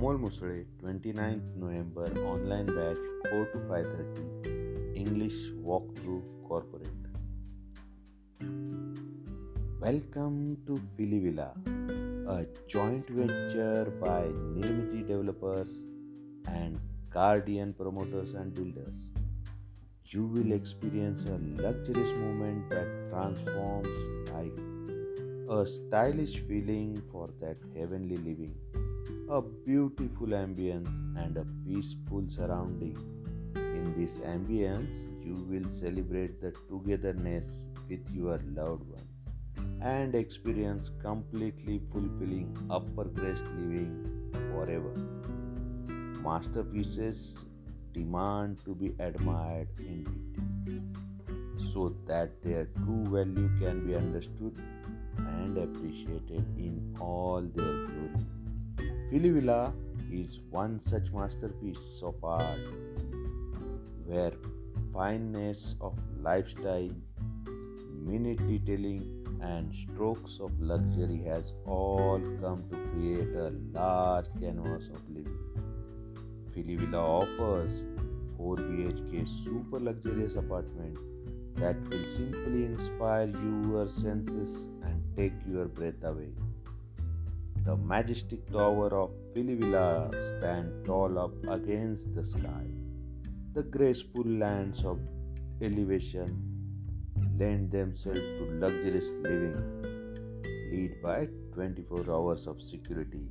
Bhosle, 29th November, online batch 4 to 5.30, English Walkthrough Corporate. Welcome to Philly Villa, a joint venture by Nirmiti Developers and Guardian Promoters and Builders. You will experience a luxurious moment that transforms life a stylish feeling for that heavenly living, a beautiful ambience, and a peaceful surrounding. In this ambience, you will celebrate the togetherness with your loved ones and experience completely fulfilling upper crust living forever. Masterpieces demand to be admired in details so that their true value can be understood and appreciated in all their glory. Villa is one such masterpiece of art where fineness of lifestyle, minute detailing, and strokes of luxury has all come to create a large canvas of living. Villa offers 4 BHK super luxurious apartment that will simply inspire your senses and take your breath away. The majestic tower of Filivilla stand tall up against the sky. The graceful lands of elevation lend themselves to luxurious living, lead by 24 hours of security